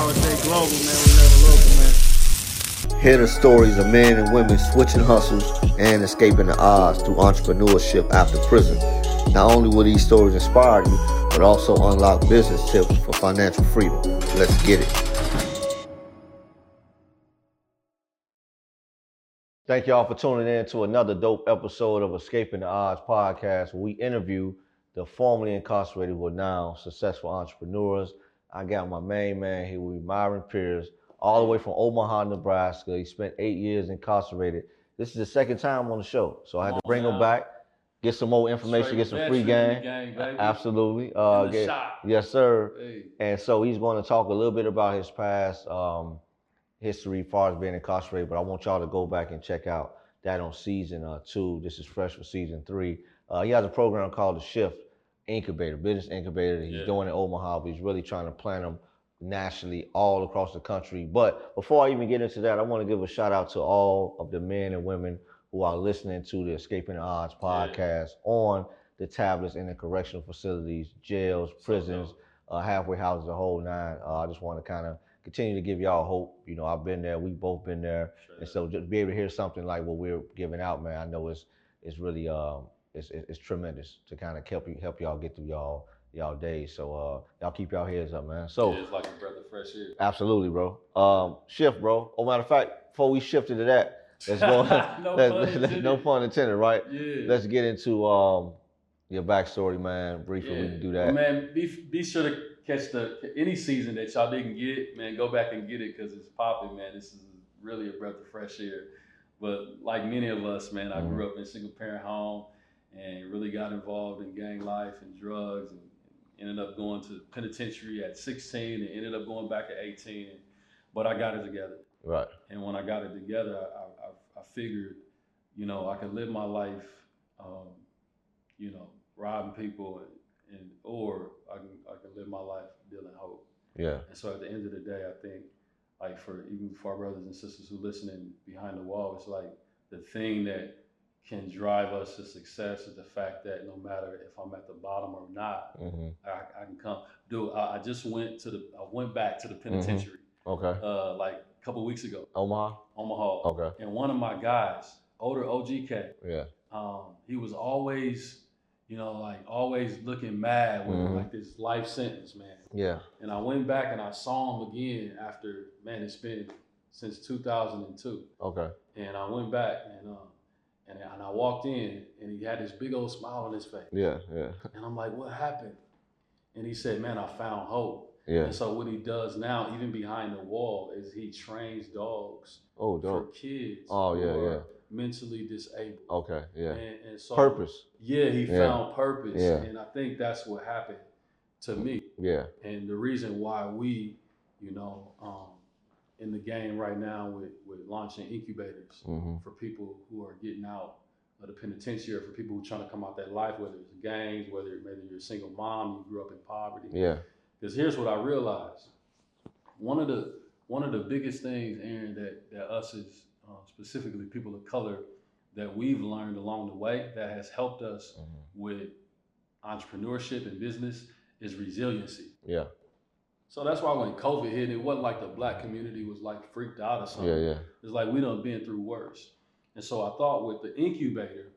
always stay global, man. We never local, man. Hear the stories of men and women switching hustles and escaping the odds through entrepreneurship after prison. Not only will these stories inspire you, but also unlock business tips for financial freedom. Let's get it. Thank y'all for tuning in to another dope episode of Escaping the Odds podcast, where we interview the formerly incarcerated who are now successful entrepreneurs. I got my main man here with Myron Pierce, all the way from Omaha, Nebraska. He spent eight years incarcerated. This is the second time on the show, so I had to bring him back, get some more information, Straight get some free game. the game, baby. Absolutely. Uh, In the get- shop. yes, sir. Hey. And so he's going to talk a little bit about his past um, history as far as being incarcerated, but I want y'all to go back and check out that on season uh, two. This is fresh for season three. Uh, he has a program called The Shift Incubator, Business Incubator that he's Yeah. doing in Omaha, but he's really trying to plant them nationally all across the country. But before I even get into that, I want to give a shout out to all of the men and women who are listening to the Escaping the Odds podcast on the tablets in the correctional facilities, jails, prisons, uh, halfway houses, the whole nine. Uh, I just want to kind of continue to give y'all hope. You know, I've been there. We've both been there, and so just be able to hear something like what we're giving out, man. I know it's it's really um it's it's, tremendous to kind of help you help y'all get through y'all y'all days. So uh, y'all keep y'all heads up, man. So. Yeah, it's like a breath of fresh air. Absolutely, bro. Um, shift, bro. Oh, matter of fact, before we shift into that, let's go. No let's, pun intended. no pun intended, right? Yeah. Let's get into um, your backstory, man. Briefly, we can do that. Well, man, be, be sure to catch the any season that y'all didn't get, man. Go back and get it because it's popping, man. This is really a breath of fresh air. But like many of us, man, I grew up in a single parent home and really got involved in gang life and drugs and ended up going to penitentiary at 16 and ended up going back at 18. But I got it together. Right. And when I got it together, I, I, I figured, you know, I could live my life, um, you know, robbing people, and, and or I can I can live my life dealing hope. Yeah. And so at the end of the day, I think, like for even for our brothers and sisters who listening behind the wall, it's like the thing that can drive us to success is the fact that no matter if I'm at the bottom or not, hmm I, I can come. Dude, I, I just went to the I went back to the penitentiary Okay. uh, like a couple weeks ago. Omaha. Omaha. Okay. And one of my guys, older OGK, Yeah. um, he was always, you know, like always looking mad with Mhm. like this life sentence, man. Yeah. And I went back and I saw him again after, man, it's been since 2002. Okay. And I went back and um, and, and I walked in and he had this big old smile on his face. Yeah. Yeah. And I'm like, what happened? And he said, man, I found hope. Yeah. And so what he does now, even behind the wall, is he trains dogs Oh, for kids. Oh, who yeah, are yeah. Mentally disabled. Okay. Yeah. And, and so Purpose. Yeah, he Yeah. found purpose. Yeah. And I think that's what happened to me. Yeah. And the reason why we, you know, um, in the game right now with, with launching incubators hmm for people who are getting out of the penitentiary, for people who are trying to come out that life, whether it's gangs, whether maybe you're a single mom, you grew up in poverty. Yeah. Because here's what I realized: one of the one of the biggest things, Aaron, that that us as uh, specifically people of color that we've learned along the way that has helped us hmm with entrepreneurship and business is resiliency. Yeah. So that's why when COVID hit, it wasn't like the black community was like freaked out or something. Yeah. Yeah. It's like we done been through worse. And so I thought with the incubator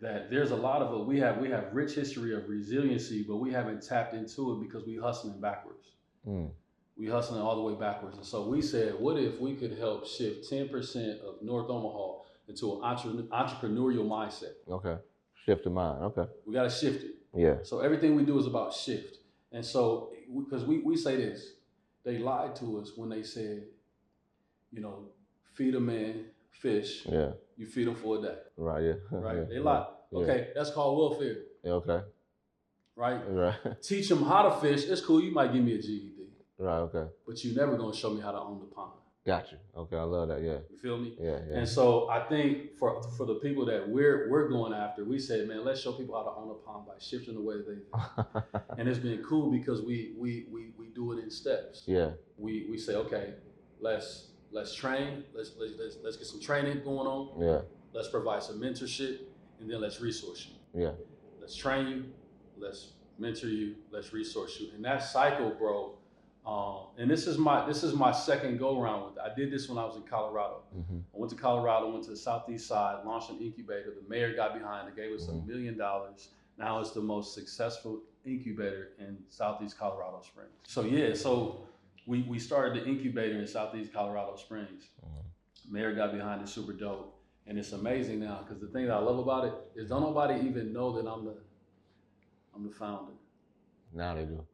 that there's a lot of it. We have we have rich history of resiliency, but we haven't tapped into it because we hustling backwards. Mm. We hustling all the way backwards. And so we said, what if we could help shift 10% of North Omaha into an entre- entrepreneurial mindset? Okay. Shift the mind. Okay. We got to shift it. Yeah. So everything we do is about shift. And so, because we, we say this, they lied to us when they said, you know, feed a man fish, Yeah. you feed him for a day, Right. Yeah. right? Yeah. They lied. Yeah. Okay, that's called welfare, Yeah. Okay. right? Right. Teach them how to fish. It's cool. You might give me a GED, Right. Okay. but you're never gonna show me how to own the pond. Got you. Okay. I love that. Yeah. You feel me? Yeah. Yeah. And so I think for for the people that we're we're going after, we said, man, let's show people how to own a pond by shifting the way they think. and it's been cool because we we we we do it in steps. yeah. We we say, okay, let's let's train, let's let's let's, let's get some training going on, Yeah. let's provide some mentorship, and then let's resource you. Yeah. Let's train you, let's mentor you, let's resource you. And that cycle, bro, Um, and this is my this is my second go round with. It. I did this when I was in Colorado. Mm-hmm. I went to Colorado, went to the southeast side, launched an incubator. The mayor got behind it, gave us a Mhm. million dollars. Now it's the most successful incubator in southeast Colorado Springs. So yeah, so we, we started the incubator in southeast Colorado Springs. Mhm. Mayor got behind it, super dope. And it's amazing now because the thing that I love about it is don't nobody even know that I'm the I'm the founder. Now they do.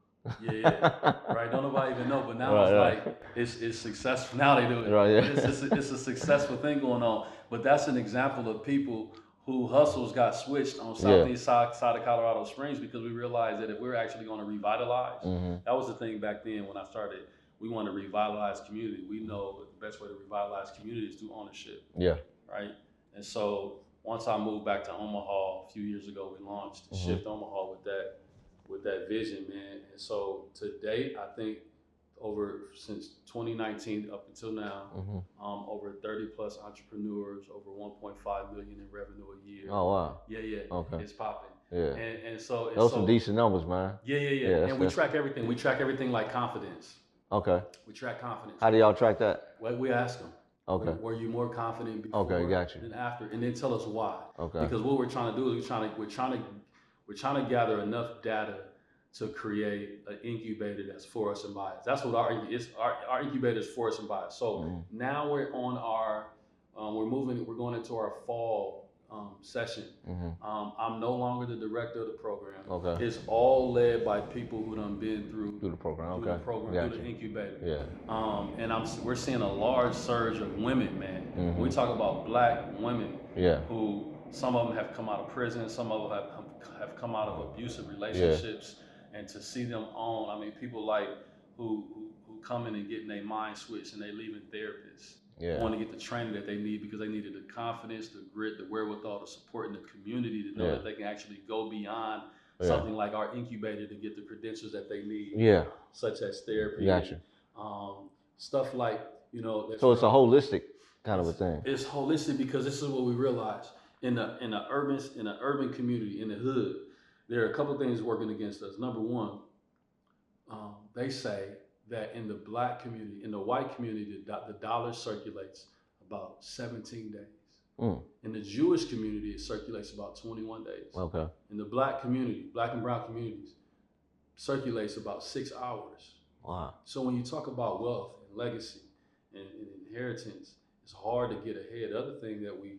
Yeah, yeah. Right? Don't nobody even know, but now Right, it's right. like it's it's successful. Now they do it. Right, yeah. It's, it's, it's a successful thing going on. But that's an example of people who hustles got switched on Yeah. southeast side, side of Colorado Springs because we realized that if we're actually going to revitalize, Mhm. that was the thing back then when I started. We want to revitalize community. We know the best way to revitalize community is through ownership Yeah. right? And so once I moved back to Omaha a few years ago, we launched Mhm. Shift Omaha with that with that vision, man. And so to date, I think over since 2019 up until now, Mhm. um, over 30 plus entrepreneurs, over 1.5 million in revenue a year. Oh wow. Yeah, yeah, Okay. it's popping. Yeah. And and so and Those so, some decent numbers, man. Yeah, yeah, yeah. Yeah, and we track everything. We track everything like confidence. Okay. We track confidence. How do y'all track that? Well, we ask them. Okay. Were, were you more confident before Okay, got you. and after? And then tell us why. Okay. Because what we're trying to do is we're trying to we're trying to we're trying to gather enough data to create an incubator that's for us and by us. That's what our it's our, our incubator is for us and by us. So Mhm. now we're on our um, we're moving we're going into our fall um, session. hmm Um, I'm no longer the director of the program. Okay. It's all led by people who done been through Through the program. through Okay. the program Got through the incubator. Yeah. Um, and I'm we're seeing a large surge of women, man. When we talk about black women Yeah. who some of them have come out of prison, some of them have come, have come out of abusive relationships, and to see them on, I mean, people like who who, who come in and getting their mind switched and they leaving therapists, Yeah. want to get the training that they need because they needed the confidence, the grit, the wherewithal, the support in the community to know Yeah. that they can actually go beyond Yeah. something like our incubator to get the credentials that they need, Yeah. such as therapy, Got you. um, stuff like you know. So it's a holistic kind of a thing. it's holistic because this is what we realize in the in the urban in the urban community in the hood. There are a couple things working against us. Number one, um, they say that in the black community, in the white community, the, the dollar circulates about 17 days. Mm. In the Jewish community, it circulates about 21 days. Okay. In the black community, black and brown communities, circulates about six hours. Wow. So when you talk about wealth and legacy and, and inheritance, it's hard to get ahead. The other thing that we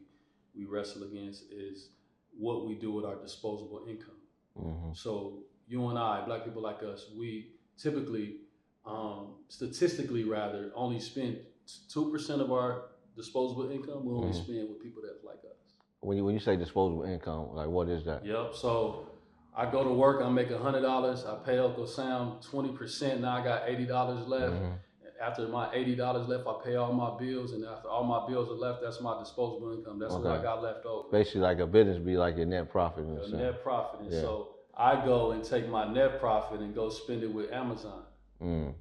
we wrestle against is what we do with our disposable income. hmm So you and I, black people like us, we typically, um, statistically rather, only spend two percent of our disposable income. We only Mhm. spend with people that's like us. When you when you say disposable income, like what is that? Yep. So I go to work, I make hundred dollars, I pay Uncle Sam twenty percent. Now I got eighty dollars left. Mhm. After my eighty dollars left, I pay all my bills, and after all my bills are left, that's my disposable income. That's what I got left over. Basically, like a business be like your net profit. A net profit, and Yeah. so I go and take my net profit and go spend it with Amazon Mm.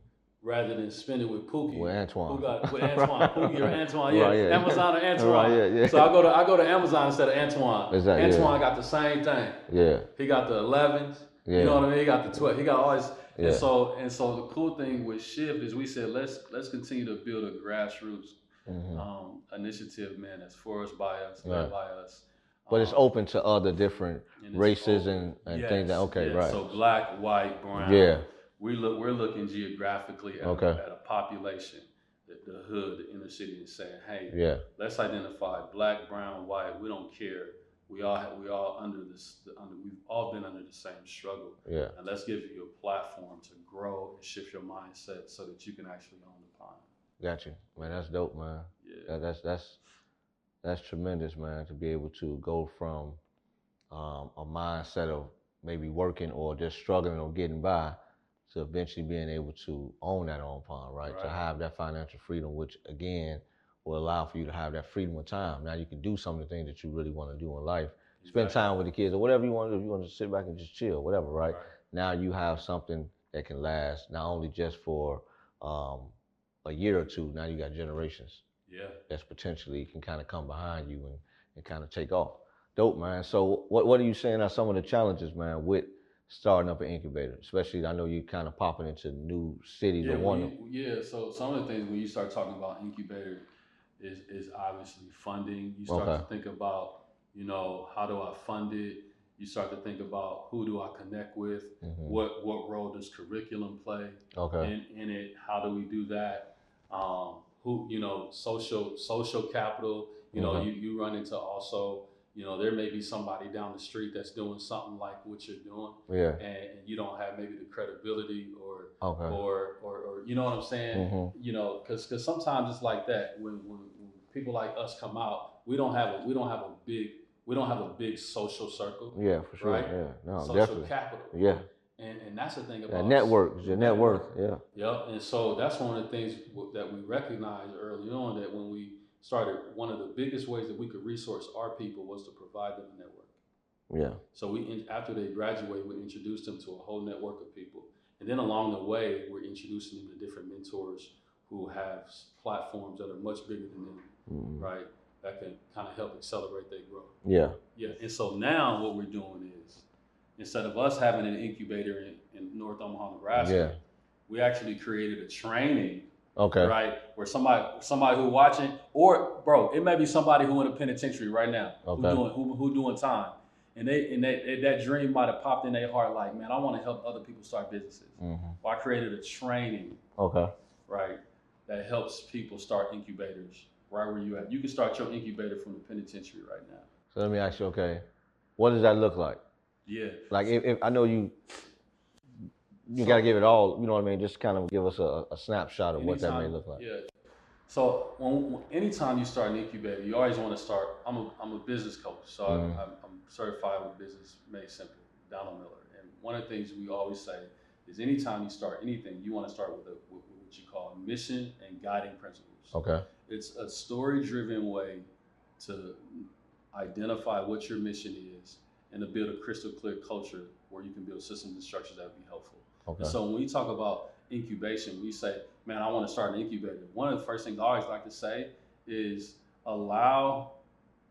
rather than spend it with Pookie. With Antoine. Who got with Antoine? Pookie or Antoine? Yeah, Right, yeah. Amazon or Antoine. Right, yeah, yeah. So I go to I go to Amazon instead of Antoine. Exactly, yeah. Antoine got the same thing. Yeah. He got the 11s. Yeah. You know what I mean? He got the 12. He got all his. Yeah. And so and so the cool thing with Shift is we said let's let's continue to build a grassroots Mhm. um, initiative, man. That's for us, by us, led Right. by us. But it's Um, open to other different and races open. and, and things that okay, yes. right. So black, white, brown. Yeah. We look. We're looking geographically at, Okay. at a population, the, the hood, the inner city, and saying, hey, yeah. let's identify black, brown, white. We don't care. We all have, we all under this. Under, we've all been under the same struggle. Yeah. And let's give you a platform to grow and shift your mindset so that you can actually own the pond. Got you. Man, that's dope, man. Yeah. That, that's that's that's tremendous, man, to be able to go from um, a mindset of maybe working or just struggling or getting by to eventually being able to own that own pond, right? right To have that financial freedom, which again will allow for you to have that freedom of time. Now you can do some of the things that you really want to do in life. Spend time with the kids or whatever you want to do. If you want to sit back and just chill, whatever, right? Right. now you have something that can last not only just for um, a year or two, now you got generations Yeah. that's potentially can kind of come behind you and, and kind of take off. Dope, man. So what what are you saying are some of the challenges, man, with starting up an incubator? Especially, I know you're kind of popping into new cities. Yeah, or one. you- yeah. So some of the things when you start talking about incubator is is obviously funding. You start Okay. to think about, you know, how do I fund it? You start to think about who do I connect with? Mhm. What what role does curriculum play Okay. in, in it? How do we do that? Um, who you know, social social capital. You know, you, you run into also, you know, there may be somebody down the street that's doing something like what you're doing, yeah. and, and you don't have maybe the credibility or Okay. or, or, or you know what I'm saying? Mhm. You know, because because sometimes it's like that when, when, when people like us come out, we don't have a we don't have a big we don't have a big social circle, Yeah, for sure. Right? Yeah. No, social definitely. capital. Yeah. and and that's the thing Yeah, about network. Your net worth. Yeah. Yep, and so that's one of the things that we recognized early on that when we started, one of the biggest ways that we could resource our people was to provide them a network. Yeah. So we, after they graduate, we introduce them to a whole network of people, and then along the way, we're introducing them to different mentors who have platforms that are much bigger than them, Mhm. right? That can kind of help accelerate their growth. Yeah. Yeah, and so now what we're doing is instead of us having an incubator in, in North Omaha, Nebraska, Yeah. we actually created a training, Okay. right? Where somebody somebody who watching, or bro, it may be somebody who in a penitentiary right now, Okay. who doing who, who doing time, and they and they, that dream might have popped in their heart, like, man, I want to help other people start businesses. Mhm. Well, I created a training, Okay. right, that helps people start incubators right where you at. You can start your incubator from the penitentiary right now. So let me ask you. Okay. What does that look like? Yeah. Like, if, if I know you, you got to give it all. You know what I mean? Just kind of give us a, a snapshot of what that may look like. Yeah. So when, when- anytime you start an incubator, you always want to start. I'm a, I'm a business coach, so I- Mhm. I'm, I'm certified with business made simple, Donald Miller. And one of the things we always say is anytime you start anything, you want to start with, a, with what you call mission and guiding principles. Okay. It's a story-driven way to identify what your mission is and to build a crystal clear culture where you can build systems and structures that would be helpful. Okay. And so when we talk about incubation, we say, man, I want to start an incubator. One of the first things I always like to say is allow,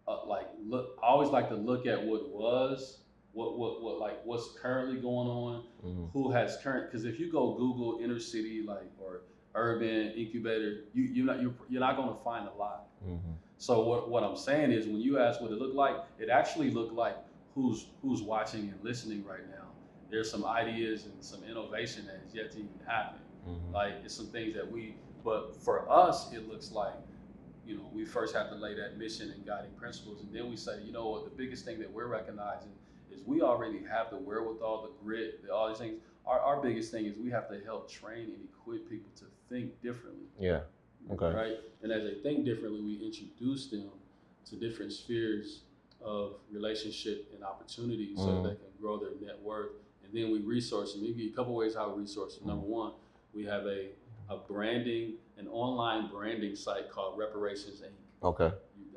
uh, like, look, I always like to look at what was, what, what, what, like, what's currently going on, Mhm. who has current, because if you go Google inner city, like, or urban incubator, you, you're not, you're, you're not going to find a lot. Mhm. So what, what I'm saying is when you ask what it looked like, it actually looked like who's who's watching and listening right now. There's some ideas and some innovation that has yet to even happen. Mhm. Like it's some things that we but for us it looks like, you know, we first have to lay that mission and guiding principles and then we say, you know what, the biggest thing that we're recognizing is we already have the wherewithal, the grit, the, all these things. Our, our biggest thing is we have to help train and equip people to think differently Yeah. Okay. right? And as they think differently, we introduce them to different spheres of relationship and opportunity so Mhm. that they can grow their net worth. Then we resource them. You a couple ways how we resource them. Number one, we have a, a branding, an online branding site called Reparations Inc. Okay.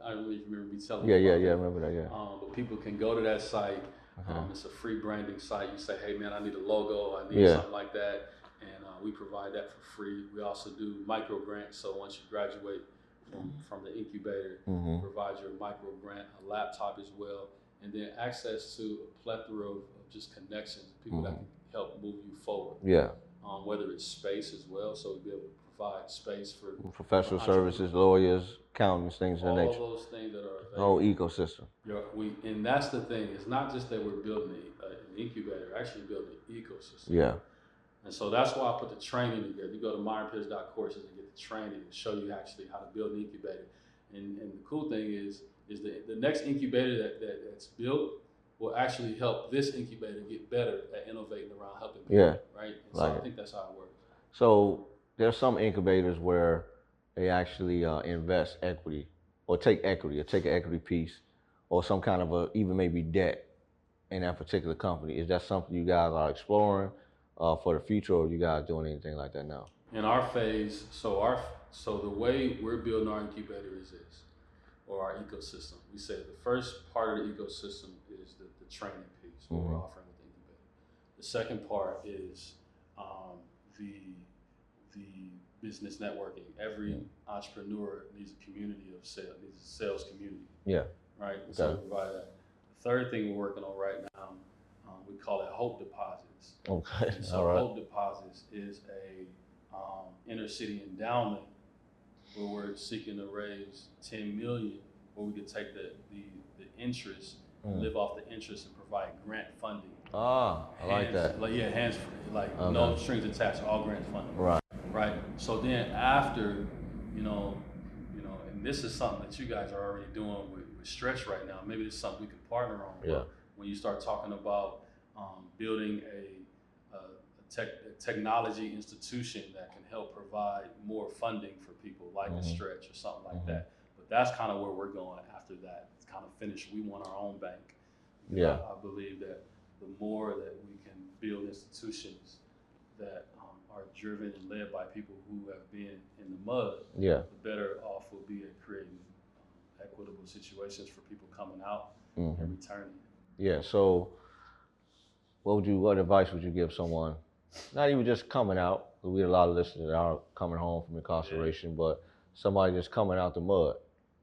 I don't know if you remember me telling Yeah. you Yeah. about Yeah. I remember that. Yeah. Um, but people can go to that site. Okay. Um, it's a free branding site. You say, hey man, I need a logo, I need Yeah. something like that, and uh, we provide that for free. We also do micro grants. So once you graduate from from the incubator, we Mhm. provide you a micro grant, a laptop as well, and then access to a plethora of just connections, people that Mhm. can help move you forward. Yeah. Um, whether it's space as well, so we'll be able to provide space for Professional services, lawyers, accountants, things of all that nature. those things that are The whole ecosystem. We, and that's the thing. It's not just that we're building a, an incubator, we're actually building an ecosystem. Yeah. And so that's why I put the training together. You go to myronpierce.courses and get the training and show you actually how to build an incubator. And, and the cool thing is, is the, the next incubator that, that, that's built will actually help this incubator get better at innovating around helping people. Yeah. Right? So Like I think that's how it works. So there's some incubators where they actually uh, invest equity or take equity or take an equity piece or some kind of a even maybe debt in that particular company. Is that something you guys are exploring uh, for the future, or you guys doing anything like that now? in our phase, so our so the way we're building our incubator is this, or our ecosystem. We say the first part of the ecosystem the, training piece, what we're Mhm. offering with the incubator. The second part is um, the the business networking. Every Mhm. entrepreneur needs a community of sales, needs a sales community. Yeah. Right. And So Okay. we provide that. The third thing we're working on right now, um, we call it Hope Deposits. Okay. And so All right. Hope Deposits is a um, inner city endowment where we're seeking to raise 10 million, where we could take the, the, the interest, Mm. live off the interest and provide grant funding. Ah, I like that. Like, yeah, hands free, like no strings attached, all grant funding. Right. Right. So then after, you know, you know, and this is something that you guys are already doing with, with Stretch right now. Maybe it's something we could partner on. Yeah. When you start talking about um, building a, a, a, tech, a technology institution that can help provide more funding for people, like a Mhm. Stretch or something like Mhm. that. But that's kind of where we're going after that. Kind of finished. We want our own bank. Yeah. I, I believe that the more that we can build institutions that um, are driven and led by people who have been in the mud, Yeah. the better off we'll be at creating um, equitable situations for people coming out hmm and returning. Yeah. So, what would you? What advice would you give someone? Not even just coming out. We have a lot of listeners that are coming home from incarceration, but somebody just coming out the mud.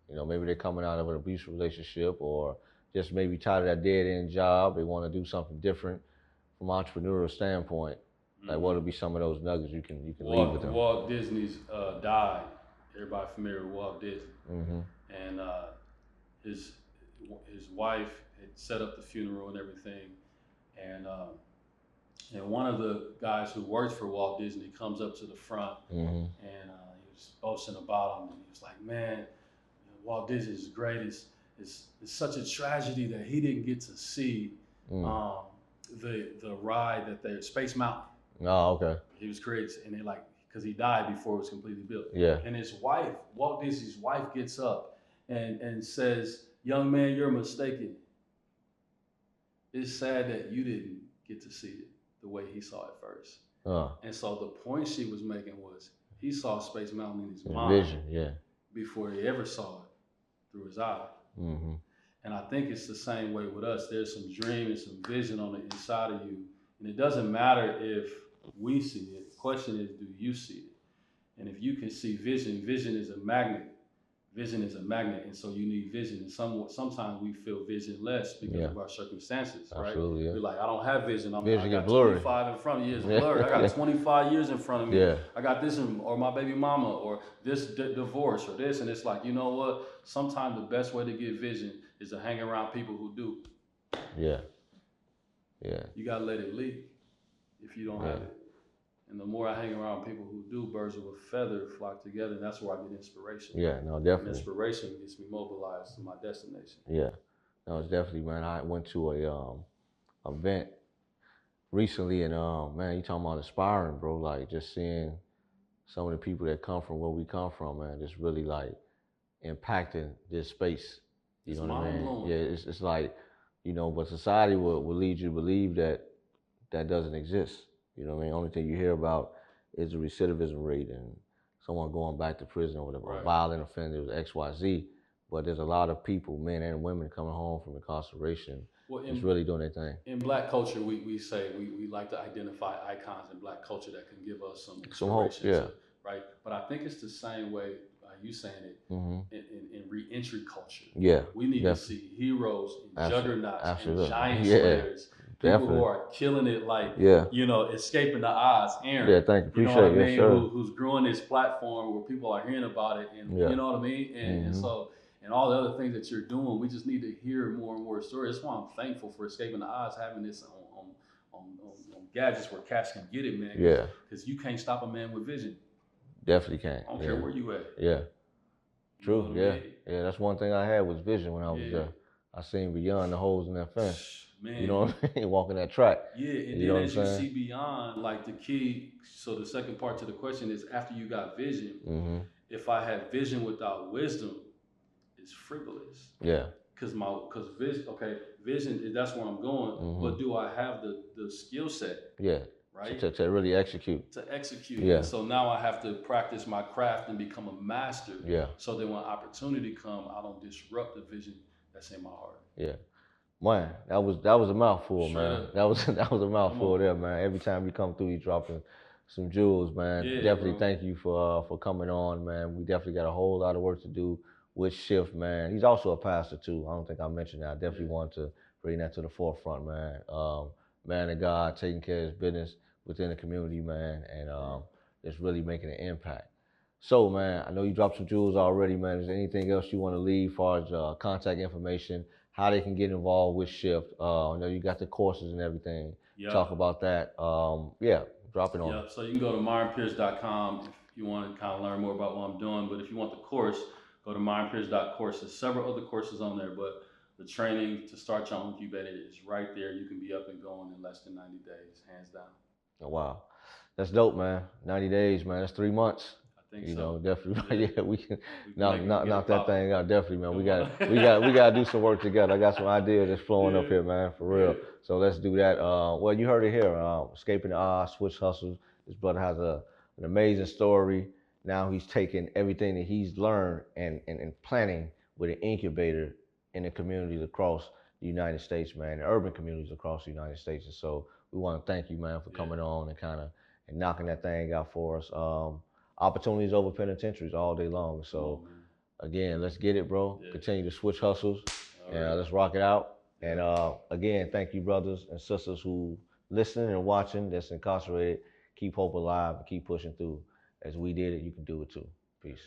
You know, maybe they're coming out of an abusive relationship, or just maybe tired of that dead end job. They want to do something different from an entrepreneurial standpoint. Like, what would be some of those nuggets you can you can leave with Walt, them? Walt Disney's uh, died. Everybody familiar with Walt Disney? hmm and uh, his his wife had set up the funeral and everything, and uh, and one of the guys who worked for Walt Disney comes up to the front hmm and uh, he was boasting about him, and he was like, "Man, Walt Disney is great. It's, it's it's such a tragedy that he didn't get to see Mm. um, the the ride that they Space Mountain. Oh, okay. He was crazy, and they like because he died before it was completely built." Yeah. and his wife, Walt Disney's wife, gets up and, and says, Young man, you're mistaken. It's sad that you didn't get to see it the way he saw it first. Uh, And so the point she was making was he saw Space Mountain in his mind vision. Yeah. before he ever saw it through his eye. hmm And I think it's the same way with us. There's some dream and some vision on the inside of you. And it doesn't matter if we see it. The question is, do you see it? And if you can see vision, vision is a magnet. Vision is a magnet. And so you need vision. And some, sometimes we feel vision less because Yeah. of our circumstances, right? Absolutely. Yeah. We're like, I don't have vision. I'm Vision I got blurry. 25 in front of Yeah. blurred. I got 25 years in front of me. Yeah. I got this, or my baby mama, or this d- divorce, or this, and it's like, you know what? Sometimes the best way to get vision is to hang around people who do. Yeah. Yeah. You gotta let it leak if you don't have it. And the more I hang around people who do, birds of a feather flock together. And that's where I get inspiration. Yeah. No, And definitely. inspiration gets me mobilized to my destination. Yeah. No, it's definitely, man. I went to a um event recently and um man, you talking about inspiring, bro. Like just seeing some of the people that come from where we come from, man, just really like impacting this space. You It's know what I mean? Yeah, it's it's like, you know, but society will, will lead you to believe that that doesn't exist. You know what I mean? Only thing you hear about is the recidivism rate and someone going back to prison or whatever, a Right. violent offender, XYZ. But there's a lot of people, men and women, coming home from incarceration, Well, in, really doing their thing. in black culture, we, we say we, we like to identify icons in black culture that can give us some Some hope, inspiration, yeah. right? But I think it's the same way uh, you saying it hmm in, in, in re-entry culture. Yeah, We need Def- to see heroes and juggernauts absolutely. and giant Yeah, slayers. People who are killing it like, yeah, you know, escaping the odds. Aaron, yeah. Thank you. you know Appreciate what I it. mean? Who, who's growing this platform where people are hearing about it, and Yeah. you know what I mean. And, and Mhm. so, and all the other things that you're doing, we just need to hear more and more stories. That's why I'm thankful for escaping the odds, having this on on, on, on, on gadgets where cats can get it, man. Yeah, Because you can't stop a man with vision. definitely can. I don't yeah. care where you at. Yeah, You true. know what I Yeah, mean? yeah. That's one thing I had was vision when I was Yeah. there. I seen beyond the holes in that fence. Man, You know what I mean? Walking that track. Yeah, and You then as you see beyond, like the key. So the second part to the question is: after you got vision, hmm if I had vision without wisdom, it's frivolous. Yeah, Cause my, cause vision. Okay, vision. That's where I'm going. Mhm. But do I have the the skill set, yeah. right, To, to really execute. to execute? Yeah. So now I have to practice my craft and become a master. Yeah, So that when opportunity come, I don't disrupt the vision that's in my heart. yeah. Man, that was that was a mouthful, Straight man. That was that was a mouthful there, man. Every time you come through, you dropping some jewels, man. Yeah, definitely bro. thank you for uh, for coming on, man. We definitely got a whole lot of work to do with Shift, man. He's also a pastor too. I don't think I mentioned that. I definitely Yeah. want to bring that to the forefront, man. Um, man of God, taking care of his business within the community, man, and um, it's really making an impact. So, man, I know you dropped some jewels already, man. Is there anything else you want to leave as far as uh, contact information, how they can get involved with Shift? Uh, I know you got the courses and everything. Yeah. Talk about that. Um, yeah, drop it on. Yeah, so you can go to myronpierce.com if you want to kind of learn more about what I'm doing. But if you want the course, go to myronpierce.course. There's several other courses on there, but the training to start your own incubator is right there. You can be up and going in less than 90 days, hands down. Oh, wow. That's dope, man. 90 days, man. That's three months. Think You so. know, definitely. Yeah. Yeah, we can We knock, knock, knock that thing out. Definitely, man. We got, we got, we got to do some work together. I got some ideas that's flowing up here, man, for real. Yeah. So let's do that. Uh, well, you heard it here. Uh, Escaping the odds, switch hustles. This brother has a an amazing story. Now he's taking everything that he's learned and, and, and planning with an incubator in the communities across the United States, man, the urban communities across the United States. And so we want to thank you, man, for Yeah. coming on and kind of and knocking that thing out for us. Um, opportunities over penitentiaries all day long. So again, let's get it, bro. Yeah. Continue to switch hustles All and uh, right. let's rock it out. And uh, again, thank you, brothers and sisters who listening and watching that's incarcerated. Keep hope alive and keep pushing through. As we did it, you can do it too. Peace.